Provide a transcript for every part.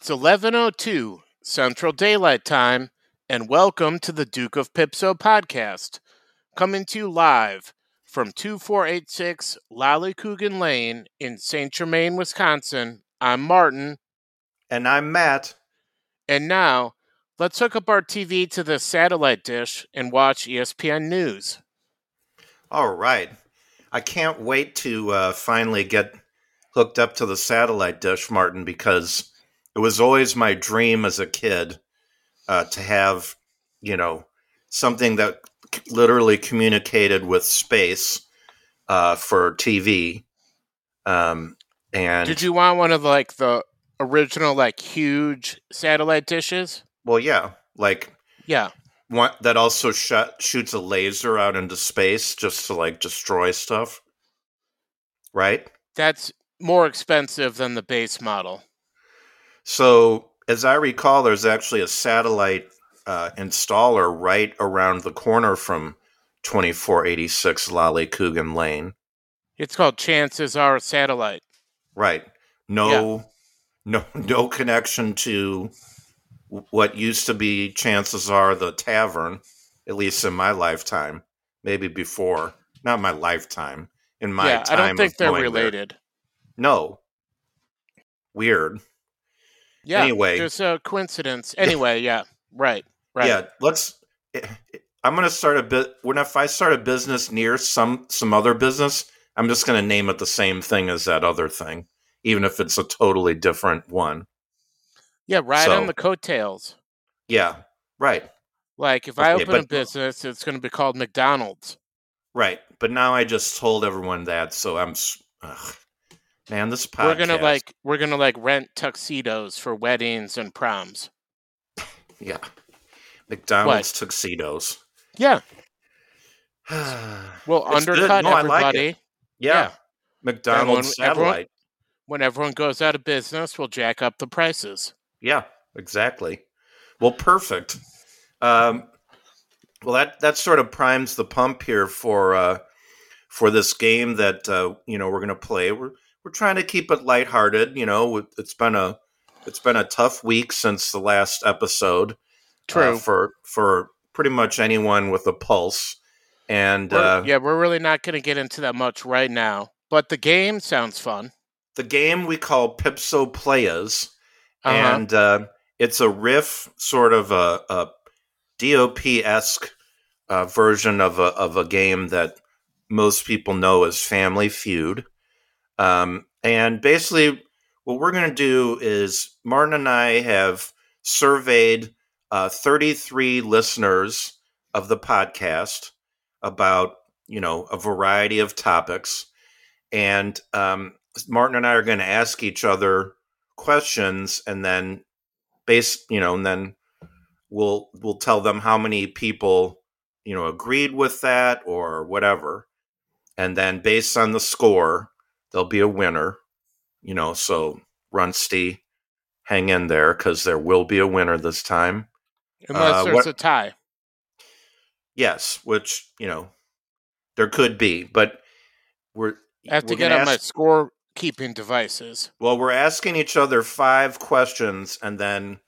It's 11:02 Central Daylight Time and welcome to the Duke of Pipso podcast. Coming to you live from 2486 Lollycoogan Lane in St. Germain, Wisconsin. I'm Martin And I'm Matt. and now let's hook up our TV to the satellite dish and watch ESPN News. All right. I can't wait to uh, finally get hooked up to the satellite dish, Martin, because it was always my dream as a kid uh, to have, you know, something that literally communicated with space uh, for TV. Um, and Did you want one of like the original like huge satellite dishes? well, yeah, like Yeah. one that also shot, shoots a laser out into space just to like destroy stuff, right? That's more expensive than the base model. So, as I recall, there's actually a satellite uh, installer right around the corner from 2486 Lolly Coogan Lane. It's called Chances Are Satellite. Right. No, no, no connection to what used to be. Chances are the tavern, at least in my lifetime, maybe before. Not my lifetime. In my yeah, I don't think they're going there. related. No. Weird. Yeah. Anyway. Just a coincidence. Anyway, yeah. Right. Right. Yeah, let's. Eh, eh, I'm going to start a bit. When if I start a business near some some other business, I'm just going to name it the same thing as that other thing, even if it's a totally different one. Yeah, right So- on the coattails. Yeah, right, Like if I Okay, open a business, it's going to be called McDonald's. right. But now I just told everyone that, so I'm. Ugh. Man, this podcast. We're going to like we're to like rent tuxedos for weddings and proms. yeah, McDonald's tuxedos. Yeah. yeah, We'll It's undercut No, I like everybody. Yeah. McDonald's Everyone- everyone- satellite. When everyone goes out of business, we'll jack up the prices. Yeah, exactly. Well, perfect. Um, well, that that sort of primes the pump here for uh, for this game that uh, you know we're going to play. We're we're trying to keep it lighthearted. You know, it's been a it's been a tough week since the last episode. uh, True. for for pretty much anyone with a pulse. And We're- uh, yeah, we're really not going to get into that much right now. But the game sounds fun. the game we call Pipso Playas. Uh-huh. and uh, it's a riff, sort of a, a DOP esque uh, version of a of a game that most people know as Family Feud. Um, and basically, what we're going to do is Martin and I have surveyed uh, 33 listeners of the podcast about you know a variety of topics, and um, Martin and I are going to ask each other questions and then base you know and then we'll we'll tell them how many people you know agreed with that or whatever. And then based on the score there'll be a winner you know so runsty hang in there because there will be a winner this time Unless uh, there's what- a tie. yes which you know there could be but we're I have to we're get gonna on my ask- scorekeeping devices. Well, we're asking each other five questions, and then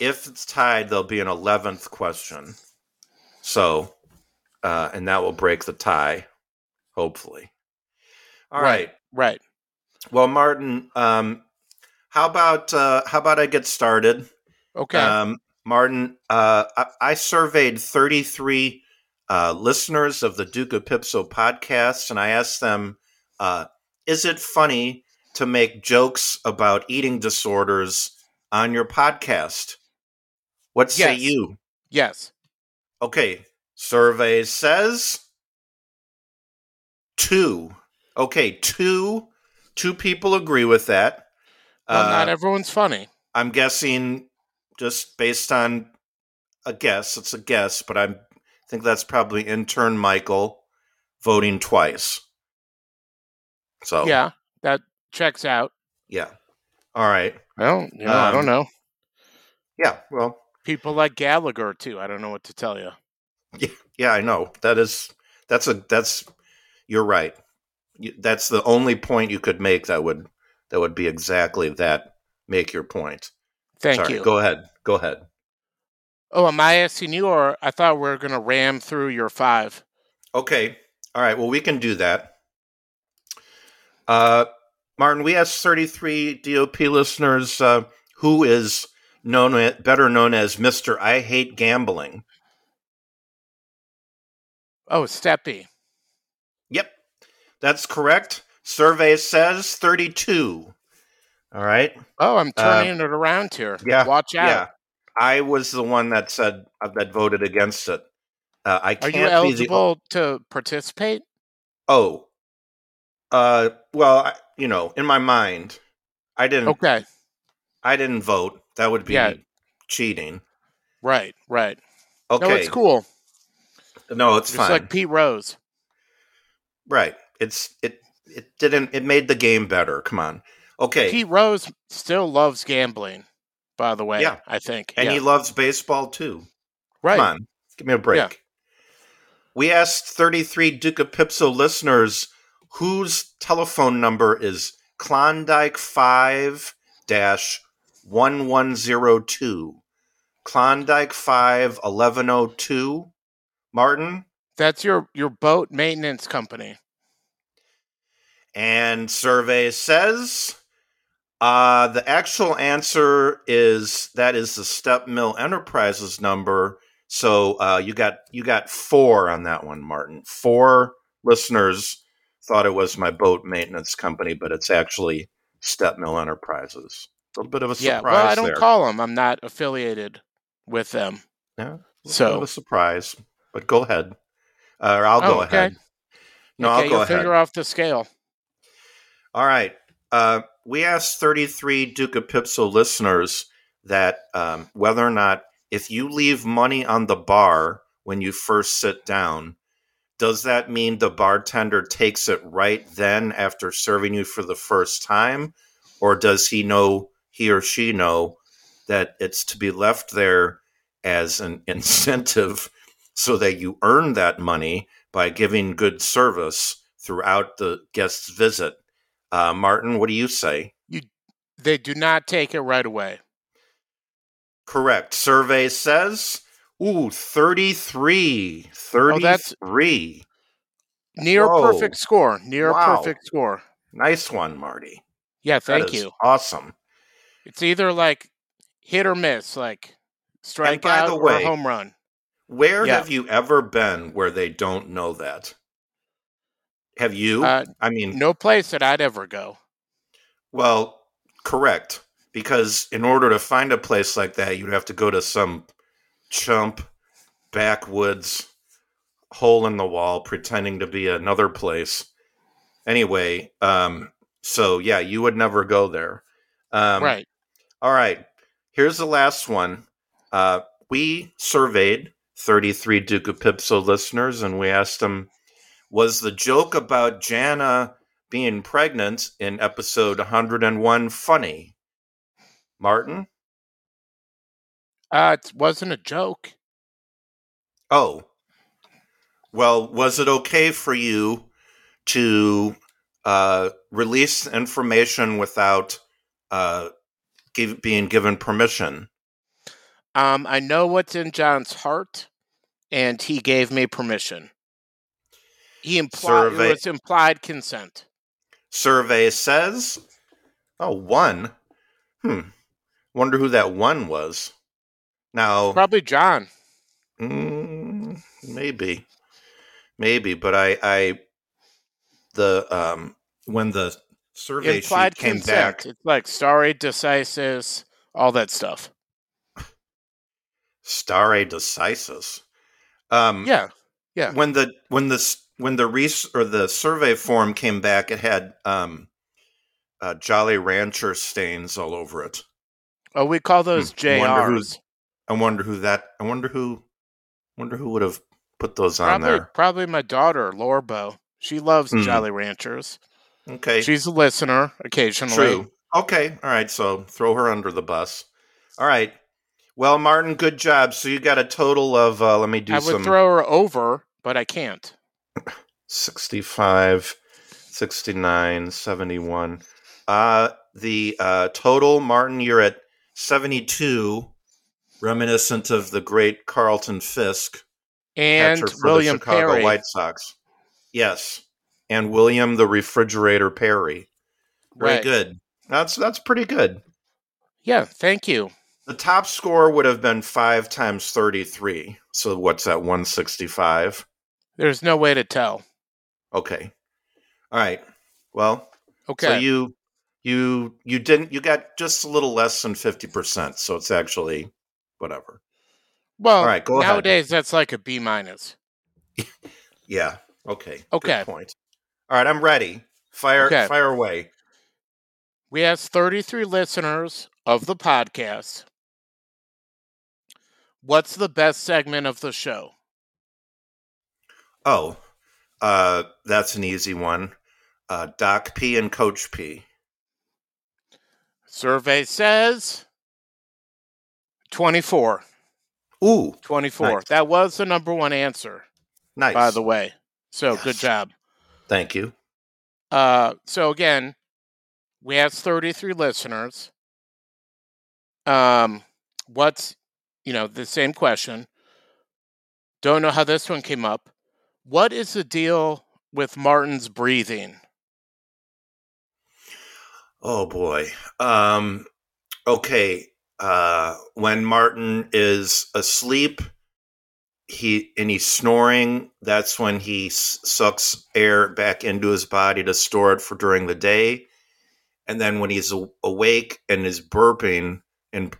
if it's tied, there'll be an eleventh question. So, uh, and that will break the tie, hopefully. All right. Right. Well, Martin, um, how about uh, how about I get started? Okay. Um, Martin, uh, I, I surveyed 33 uh, listeners of the Duke of Pipso podcast, and I asked them, uh, is it funny to make jokes about eating disorders on your podcast? What say Yes. you? yes. Okay, survey says two. Okay, two. Two people agree with that. Well, not Uh, everyone's funny. I'm guessing just based on a guess. It's a guess, but I'm, I think that's probably intern Michael voting twice. So Yeah, that checks out. yeah. All right. Well, you know, I Um, don't know. Yeah. Well, People like Gallagher too. I don't know what to tell you. Yeah, yeah. I know that is that's a that's you're right. That's the only point you could make that would that would be exactly that. Make your point. Thank Sorry, you. Go ahead. Go ahead. Oh, am I asking you, or I thought we were going to ram through your five? Okay. All right. Well, we can do that. Uh, Martin, we asked 33 DOP listeners uh, who is known better known as Mister I Hate Gambling. Oh, Steppy. That's correct. Survey says 32. All right. Oh, I'm turning uh, it around here. Yeah. Watch out. Yeah. I was the one that said uh, that voted against it. Uh, I can't Are you eligible the, to participate? Oh, uh, well, I, you know, in my mind, I didn't. Okay. I didn't vote. That would be yeah. cheating. Right. Right. Okay. No, it's cool. No, it's, it's fine. like Pete Rose. Right. It's it. It didn't. It made the game better. Come on. Okay. Pete Rose still loves gambling. By the way, yeah, I think, and yeah. he loves baseball too. Right. Come on, give me a break. Yeah. We asked 33 Duke of Pipso listeners whose telephone number is Klondike 5 1102. Klondike 5 1102. Martin? That's your, your boat maintenance company. And survey says uh, the actual answer is that is the Step Mill Enterprises number. So uh, you got you got four on that one, Martin. Four listeners thought it was my boat maintenance company, but it's actually Step Mill Enterprises. A little bit of a surprise. Yeah, well, I don't there. call them. I'm not affiliated with them. Yeah, so a surprise. But go ahead, uh, or I'll oh, go okay. ahead. No, okay, I'll go ahead. Figure off the scale. All right. Uh, we asked 33 Duke of Pipso listeners that um, whether or not if you leave money on the bar when you first sit down, does that mean the bartender takes it right then after serving you for the first time? Or does he know, he or she know, that it's to be left there as an incentive so that you earn that money by giving good service throughout the guest's visit? Uh, Martin, what do you say? You, they do not take it right away. Correct. Survey says, ooh, 33. 33. Oh, near Whoa. perfect score. Near Wow. perfect score. Nice one, Marty. Yeah, That thank is you. Awesome. It's either like hit or miss, like strikeout or way- home run. Where Yeah. have you ever been where they don't know that? Have you? Uh, I mean, No place that I'd ever go. well, correct. Because in order to find a place like that, you'd have to go to some chump backwoods hole in the wall pretending to be another place. Anyway, um, so yeah, you would never go there. Um, right. All right. Here's the last one. Uh, we surveyed 33 Duke of Pipso listeners and we asked them Was the joke about Jana being pregnant in episode 101 funny? Martin? Uh, it wasn't a joke. Oh. Well, was it okay for you to uh, release information without uh, give, being given permission? Um, I know what's in John's heart, and he gave me permission. He implied Survey- it implied consent. Survey says, oh, one. Hmm. Wonder who that one was. Now, Probably John. mm, maybe, maybe, but I, I, the um, when the survey Implied sheet came consent. back, It's like stare decisis, all that stuff. stare decisis. Um, Yeah. Yeah. when the when the when the res- or the survey form came back, it had um, uh, Jolly Rancher stains all over it. Oh, we call those Hmm, wonder who's- JRs. I wonder who that. I wonder who. Wonder who would have put those on Probably, there. probably my daughter, Lorbo. She loves Hmm. Jolly Ranchers. Okay, She's a listener occasionally. true. Okay, all right. So throw her under the bus. All right. Well, Martin, good job. So you got a total of. Uh, let me do I would some. throw her over, but I can't. 65, 69, 71. Uh, the uh, total, Martin, you're at 72, reminiscent of the great Carlton Fisk, And for William the Chicago Perry. White Sox. Yes, and William the Refrigerator Perry. Very Right. good. That's that's pretty good. Yeah, thank you. The top score would have been five times thirty-three. So what's that? One sixty-five. There's no way to tell. Okay. All right. Well, Okay. so you you you didn't you got just a little less than fifty percent. So it's actually whatever. well, all right, go ahead. nowadays that's like a B minus. Yeah. Okay. Okay. Good point. All right, I'm ready. Fire Okay. fire away. We asked 33 listeners of the podcast, what's the best segment of the show? Oh, uh, that's an easy one. Uh, Doc P and Coach P. Survey says 24. Ooh, 24. Nice. That was the number one answer, nice. by the way. So Yes. good job. Thank you. Uh, so again, we asked 33 listeners. Um, what's you know the same question? Don't know how this one came up. What is the deal with Martin's breathing? Oh boy. Um, okay. Uh, when Martin is asleep, he and he's snoring. That's when he s- sucks air back into his body to store it for during the day. And then when he's a- awake and is burping, and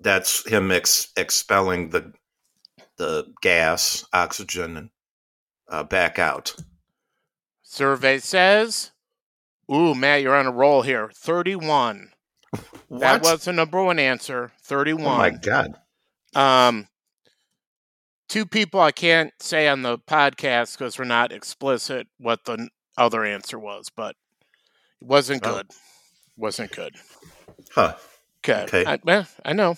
that's him ex- expelling the the gas, oxygen, uh, back out. Survey says, "Ooh, Matt, you're on a roll here. 31. That was the number one answer. 31. oh my god! Um, two people I can't say on the podcast because we're not explicit what the other answer was, but it wasn't Oh. good. Wasn't good. Huh? Okay. Okay. I, well, I know.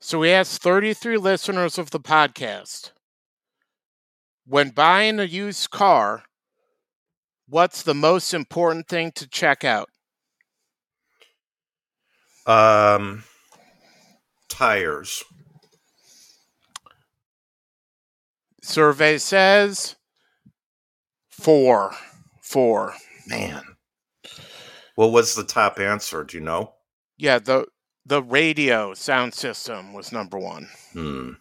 So we asked 33 listeners of the podcast when buying a used car, what's the most important thing to check out? Um, tires. Survey says four. Four. Man. What was the top answer? Do you know? Yeah, the the radio sound system was number one. Hmm.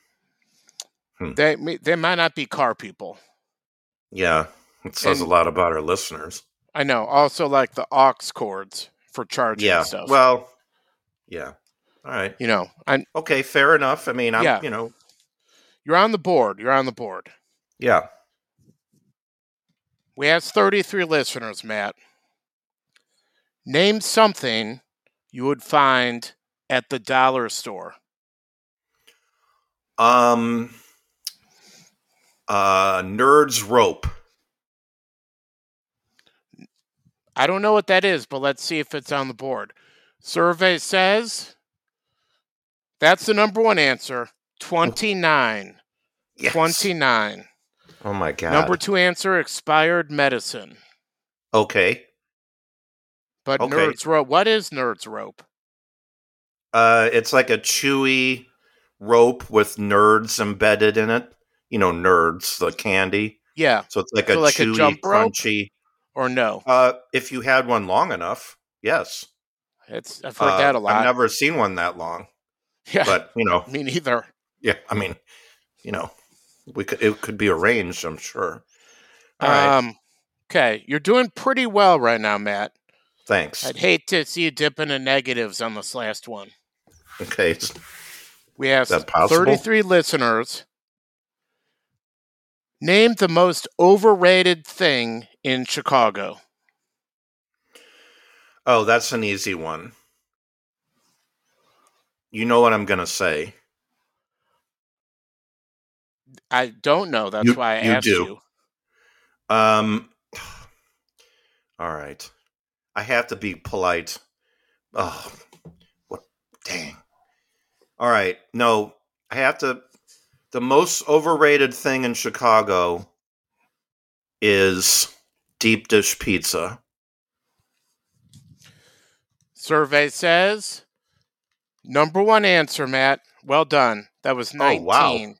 They they might not be car people. Yeah. It says And- a lot about our listeners. I know. Also, like the aux cords for charging Yeah. stuff. Well, yeah. All right. you know, I, Okay. Fair enough. I mean, I'm, Yeah. you know, you're on the board. You're on the board. yeah. We have 33 listeners, Matt. Name something you would find at the dollar store. Um, uh, Nerds Rope. I don't know what that is, but let's see if it's on the board. Survey says that's the number one answer 29. Yes. 29. Oh my God. Number two answer expired medicine. Okay. But Okay. Nerds Rope, what is Nerds Rope? Uh, it's like a chewy rope with nerds embedded in it. You know, nerds, the candy. Yeah, So it's like So a like a chewy, jump rope? crunchy. or no? Uh, if you had one long enough, yes. It's I've heard Uh, that a lot. I've never seen one that long, yeah, but you know, me neither. yeah. I mean, you know, we could it could be arranged. I'm sure. All right. Um, okay, you're doing pretty well right now, Matt. Thanks. I'd hate to see you dip into negatives on this last one. Okay. We that 33 listeners. Name the most overrated thing in Chicago. Oh, that's an easy one. You know what I'm gonna say. I don't know. That's You- why I you asked do. you. Um. All right. I have to be polite. Oh, what? Dang. All right. No, I have to. The most overrated thing in Chicago is deep dish pizza. Survey says Number one answer, Matt. Well done. That was 19. Oh, wow.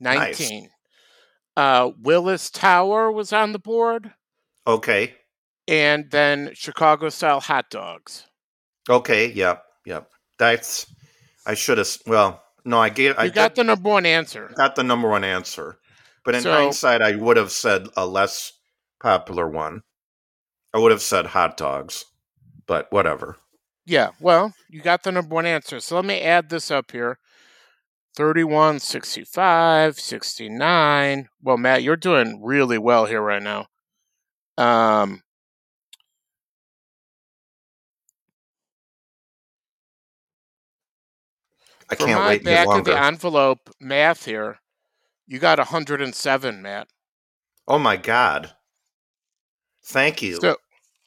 19. Uh, Willis Tower was on the board, Okay. and then Chicago style hot dogs. Okay. Yep. Yep. That's. I should have. Well, no, I gave. You I got the number one answer. got the number one answer, but in So- hindsight, I would have said a less popular one. I would have said hot dogs, but whatever. Yeah, well, you got the number one answer. So let me add this up here 31, 65, 69. Well, Matt, you're doing really well here right now. Um, I for can't my wait back of the envelope math here, you got 107, Matt. oh my god! Thank you. So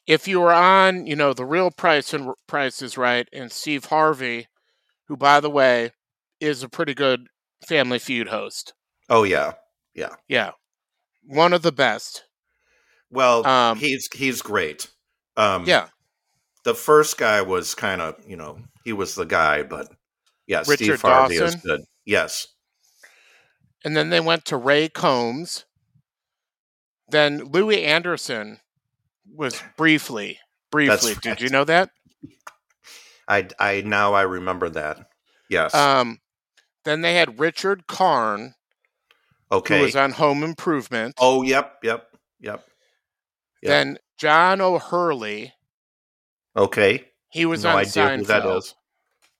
if you were on, you know, the real price and Price is Right, and Steve Harvey, who, by the way, is a pretty good Family Feud host. oh yeah, yeah. Yeah, one of the best. Well, Um, he's he's great. Um, Yeah, the first guy was kind of you know he was the guy, but yeah, Richard Steve Harvey is Dawson? good. Yes. and then they went to Ray Combs. Then Louie Anderson was briefly, briefly. Did right. you know that? I I now I remember that. Yes. Um, then they had Richard Karn, Okay. who was on Home Improvement. oh, yep, yep, yep. yeah. Then John O'Hurley, Okay. he was no on idea Seinfeld. who that is.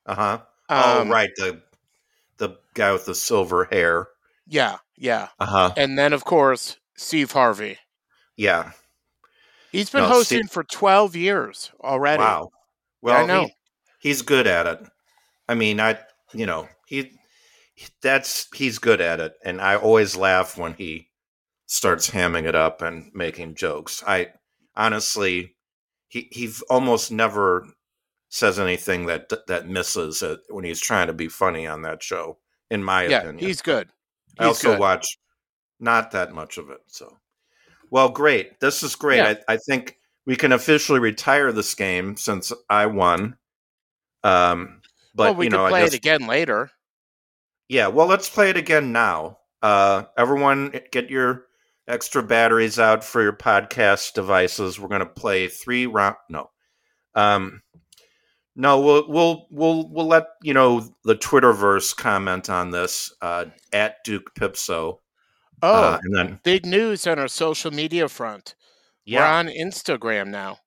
Uh huh. Oh, Um, right. The the guy with the silver hair. Yeah, yeah. Uh huh. And then, of course, Steve Harvey. Yeah. He's been No, hosting Steve- for 12 years already. Wow. Well, know. He, he's good at it. I mean, I you know he that's he's good at it, and I always laugh when he starts hamming it up and making jokes. I honestly, he he almost never says anything that that misses it when he's trying to be funny on that show. In my Yeah, opinion, he's good. I He's also good. watch not that much of it. So, well, great. This is great. Yeah. I, I think we can officially retire this game since I won. Um, but well, we you know, could play I guess it again later. yeah. Well, let's play it again now. Uh, everyone, get your extra batteries out for your podcast devices. We're going to play three round. No, um, no. We'll we'll we'll we'll let you know the Twitterverse comment on this uh, at Duke Pipso. Oh, Uh, and then big news on our social media front. We're on Instagram now.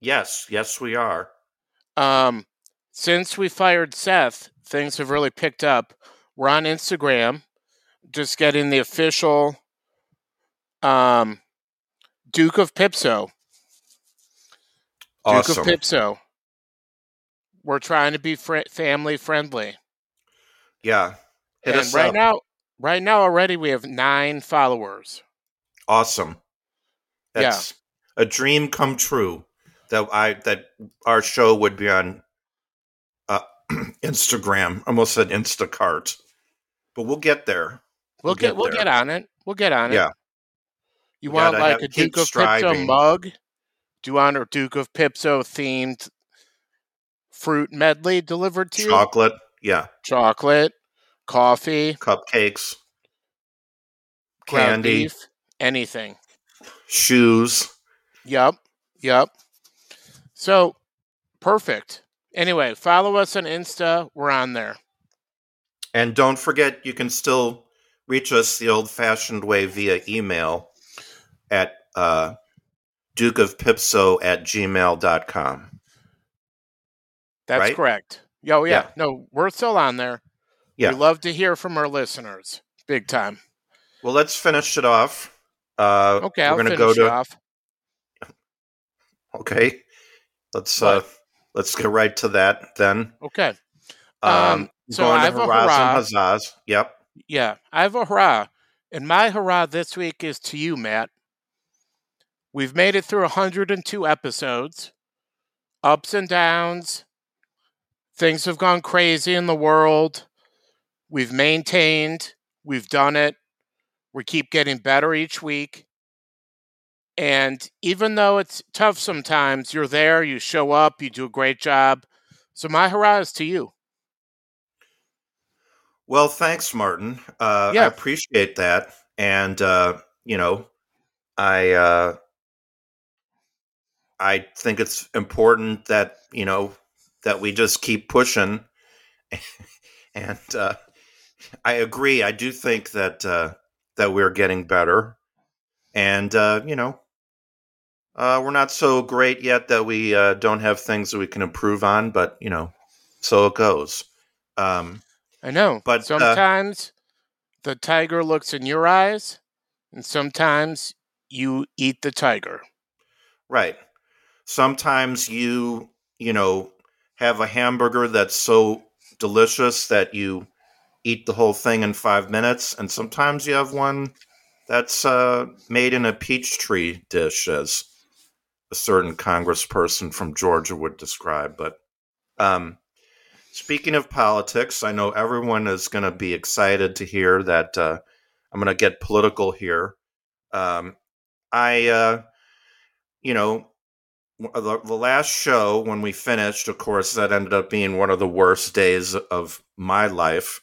yes, yes, we are. Um, since we fired Seth, things have really picked up. We're on Instagram, just getting the official um, Duke of Pipso. Awesome. Duke of Pipso. We're trying to be fr- family friendly. yeah, hit and right up. now, right now already we have nine followers. awesome. That's a dream come true. That I that our show would be on uh, Instagram. Almost said Instacart, but we'll get there. We'll We'll get, get we'll there. get on it. We'll get on it. Yeah. You We want like a Duke of Pipso mug? Do you want a Duke of Pipso themed fruit medley delivered to you? Chocolate, yeah, Chocolate, coffee, cupcakes, candy, beef, anything. shoes. Yep. Yep. So perfect. Anyway, follow us on Insta. We're on there. And don't forget, you can still reach us the old fashioned way via email at uh, dukeofpipso at gmail.com. That's Right? correct. Oh yeah. Yeah. No, we're still on there. Yeah. We love to hear from our listeners. Big time. Well, let's finish it off. Uh, Okay, we're gonna go to off. okay. Let's uh, let's get right to that then. Okay. Um, Um, so I to have a hurrah. and. Yep. Yeah, I have a hurrah. And my hurrah this week is to you, Matt. We've made it through 102 episodes, ups and downs. Things have gone crazy in the world. We've maintained, we've done it. We keep getting better each week. And even though it's tough sometimes, you're there, you show up, you do a great job. So my hurrah is to you. Well, thanks, Martin. Uh, Yeah. I appreciate that, and uh, you know, I uh, I think it's important that you know that we just keep pushing, and uh, I agree. I do think that uh, that we're getting better, and uh, you know, uh, we're not so great yet that we uh, don't have things that we can improve on, but you know, so it goes. Um, I know. But, uh, sometimes the tiger looks in your eyes, and sometimes you eat the tiger. Right. Sometimes you, you know, have a hamburger that's so delicious that you eat the whole thing in five minutes, and sometimes you have one that's uh, made in a peach tree dish, as a certain congressperson from Georgia would describe. But um, speaking of politics, I know everyone is going to be excited to hear that uh, I'm going to get political here. Um, I, uh, you know, the, the last show when we finished, of course, that ended up being one of the worst days of my life.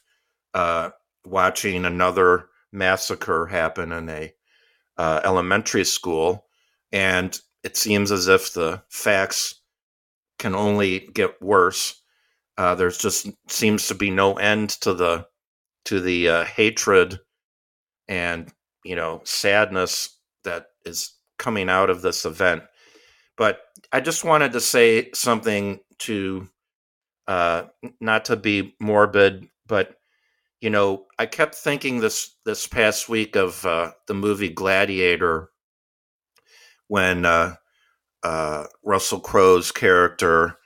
Uh, watching another massacre happen in a uh, elementary school, and it seems as if the facts can only get worse. Uh, there's just seems to be no end to the to the uh, hatred and you know sadness that is coming out of this event. But I just wanted to say something to uh, not to be morbid, but you know, I kept thinking this this past week of uh, the movie Gladiator when uh, uh, Russell Crowe's character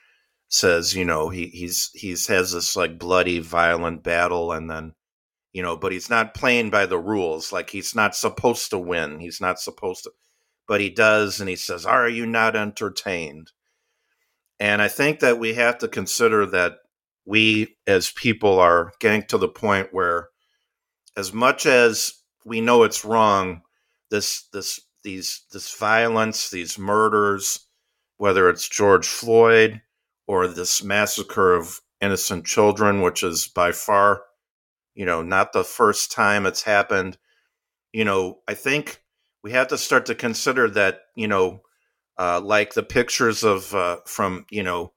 says, you know, he he's he's has this like bloody, violent battle, and then you know, but he's not playing by the rules. Like he's not supposed to win. He's not supposed to, but he does, and he says, "Are you not entertained?" And I think that we have to consider that we as people are getting to the point where as much as we know it's wrong this this these this violence these murders whether it's George Floyd or this massacre of innocent children which is by far you know not the first time it's happened you know i think we have to start to consider that you know uh, like the pictures of uh, from you know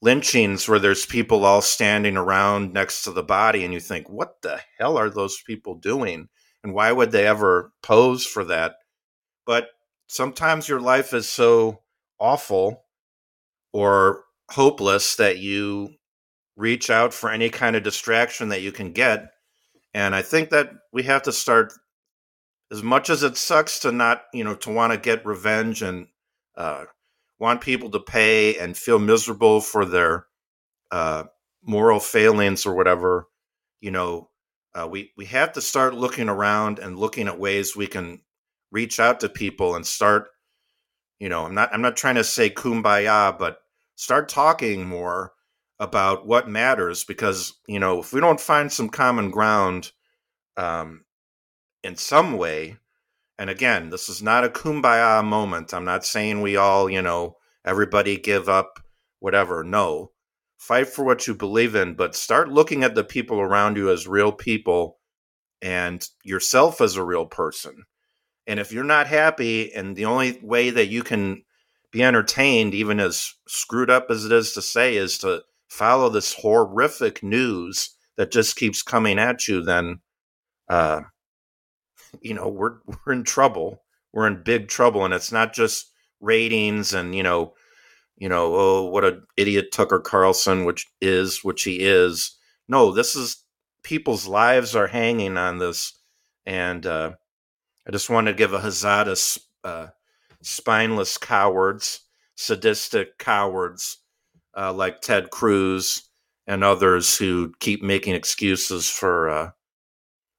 lynchings where there's people all standing around next to the body and you think what the hell are those people doing? And why would they ever pose for that? But sometimes your life is so awful or hopeless that you reach out for any kind of distraction that you can get. And i think that we have to start as much as it sucks to not you know to want to get revenge and uh, want people to pay and feel miserable for their uh, moral failings or whatever, you know, uh, we we have to start looking around and looking at ways we can reach out to people and start. You know, I'm not I'm not trying to say kumbaya, but start talking more about what matters because you know if we don't find some common ground um, in some way, and again, this is not a kumbaya moment. I'm not saying we all, you know, everybody give up, whatever. No. Fight for what you believe in, but start looking at the people around you as real people and yourself as a real person. And if you're not happy, and the only way that you can be entertained, even as screwed up as it is to say, is to follow this horrific news that just keeps coming at you, then uh, you know we're we're in trouble. We're in big trouble, and it's not just ratings and you know, you know, oh, what an idiot Tucker Carlson, which is which he is. No, this is people's lives are hanging on this, and uh, I just want to give a huzzah to uh, spineless cowards, sadistic cowards uh, like Ted Cruz and others who keep making excuses for uh,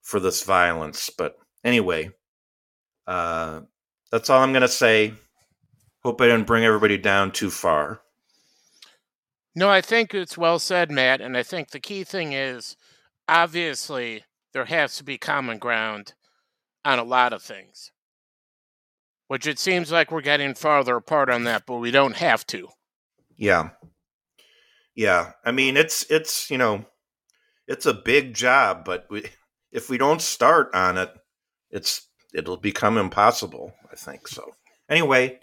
for this violence. But anyway, uh, that's all I'm going to say. Hope I didn't bring everybody down too far. No, I think it's well said, Matt. And I think the key thing is obviously there has to be common ground on a lot of things, which it seems like we're getting farther apart on that, but we don't have to. Yeah, yeah. I mean, it's it's you know, it's a big job, but we, if we don't start on it, it's it'll become impossible. I think so. Anyway,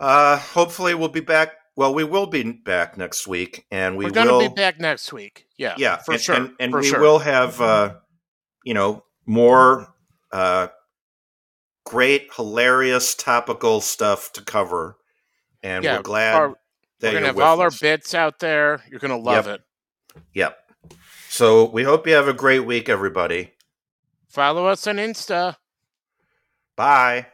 uh, hopefully we'll be back. Well, we will be back next week, and we We're gonna will be back next week. Yeah, yeah, for and, sure. and, and for we sure. will have uh, you know more uh, great, hilarious, topical stuff to cover, and Yeah, we're glad our- that We're gonna you're have all our bits out there. You're gonna love it. Yep. So we hope you have a great week, everybody. Follow us on Insta. Bye.